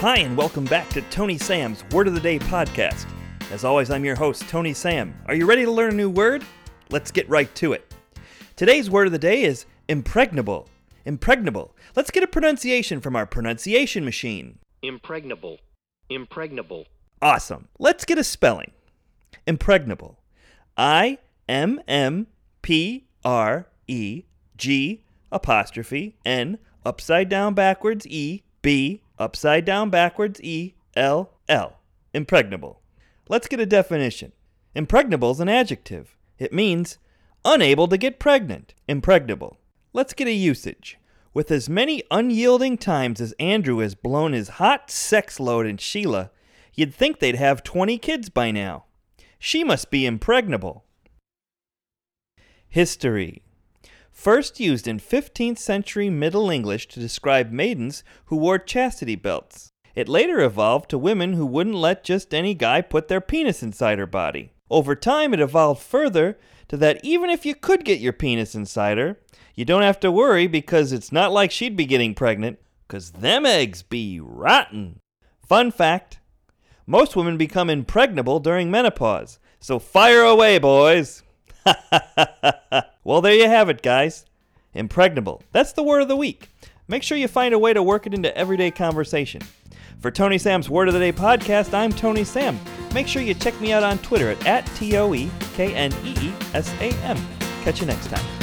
Hi, and welcome back to Tony Sam's Word of the Day podcast. As always, I'm your host, Tony Sam. Are you ready to learn a new word? Let's get right to it. Today's word of the day is impregnable. Impregnable. Let's get a pronunciation from our pronunciation machine. impregnable, impregnable, Awesome. Let's get a spelling. Impregnable. I M M P R E G apostrophe N upside down backwards E B upside down backwards E L L. Impregnable. Let's get a definition. Impregnable is an adjective. It means unable to get pregnant. Impregnable. Let's get a usage. With as many unyielding times as Andrew has blown his hot sex load in Sheila, you'd think they'd have 20 kids by now. She must be impregnable. History. First used in 15th century Middle English to describe maidens who wore chastity belts. It later evolved to women who wouldn't let just any guy put their penis inside her body. Over time, it evolved further to that even if you could get your penis inside her, you don't have to worry because it's not like she'd be getting pregnant, because them eggs be rotten. Fun fact most women become impregnable during menopause. So fire away, boys. well, there you have it, guys. Impregnable. That's the word of the week. Make sure you find a way to work it into everyday conversation. For Tony Sam's Word of the Day podcast, I'm Tony Sam. Make sure you check me out on Twitter at, at T O E K N E E S A M. Catch you next time.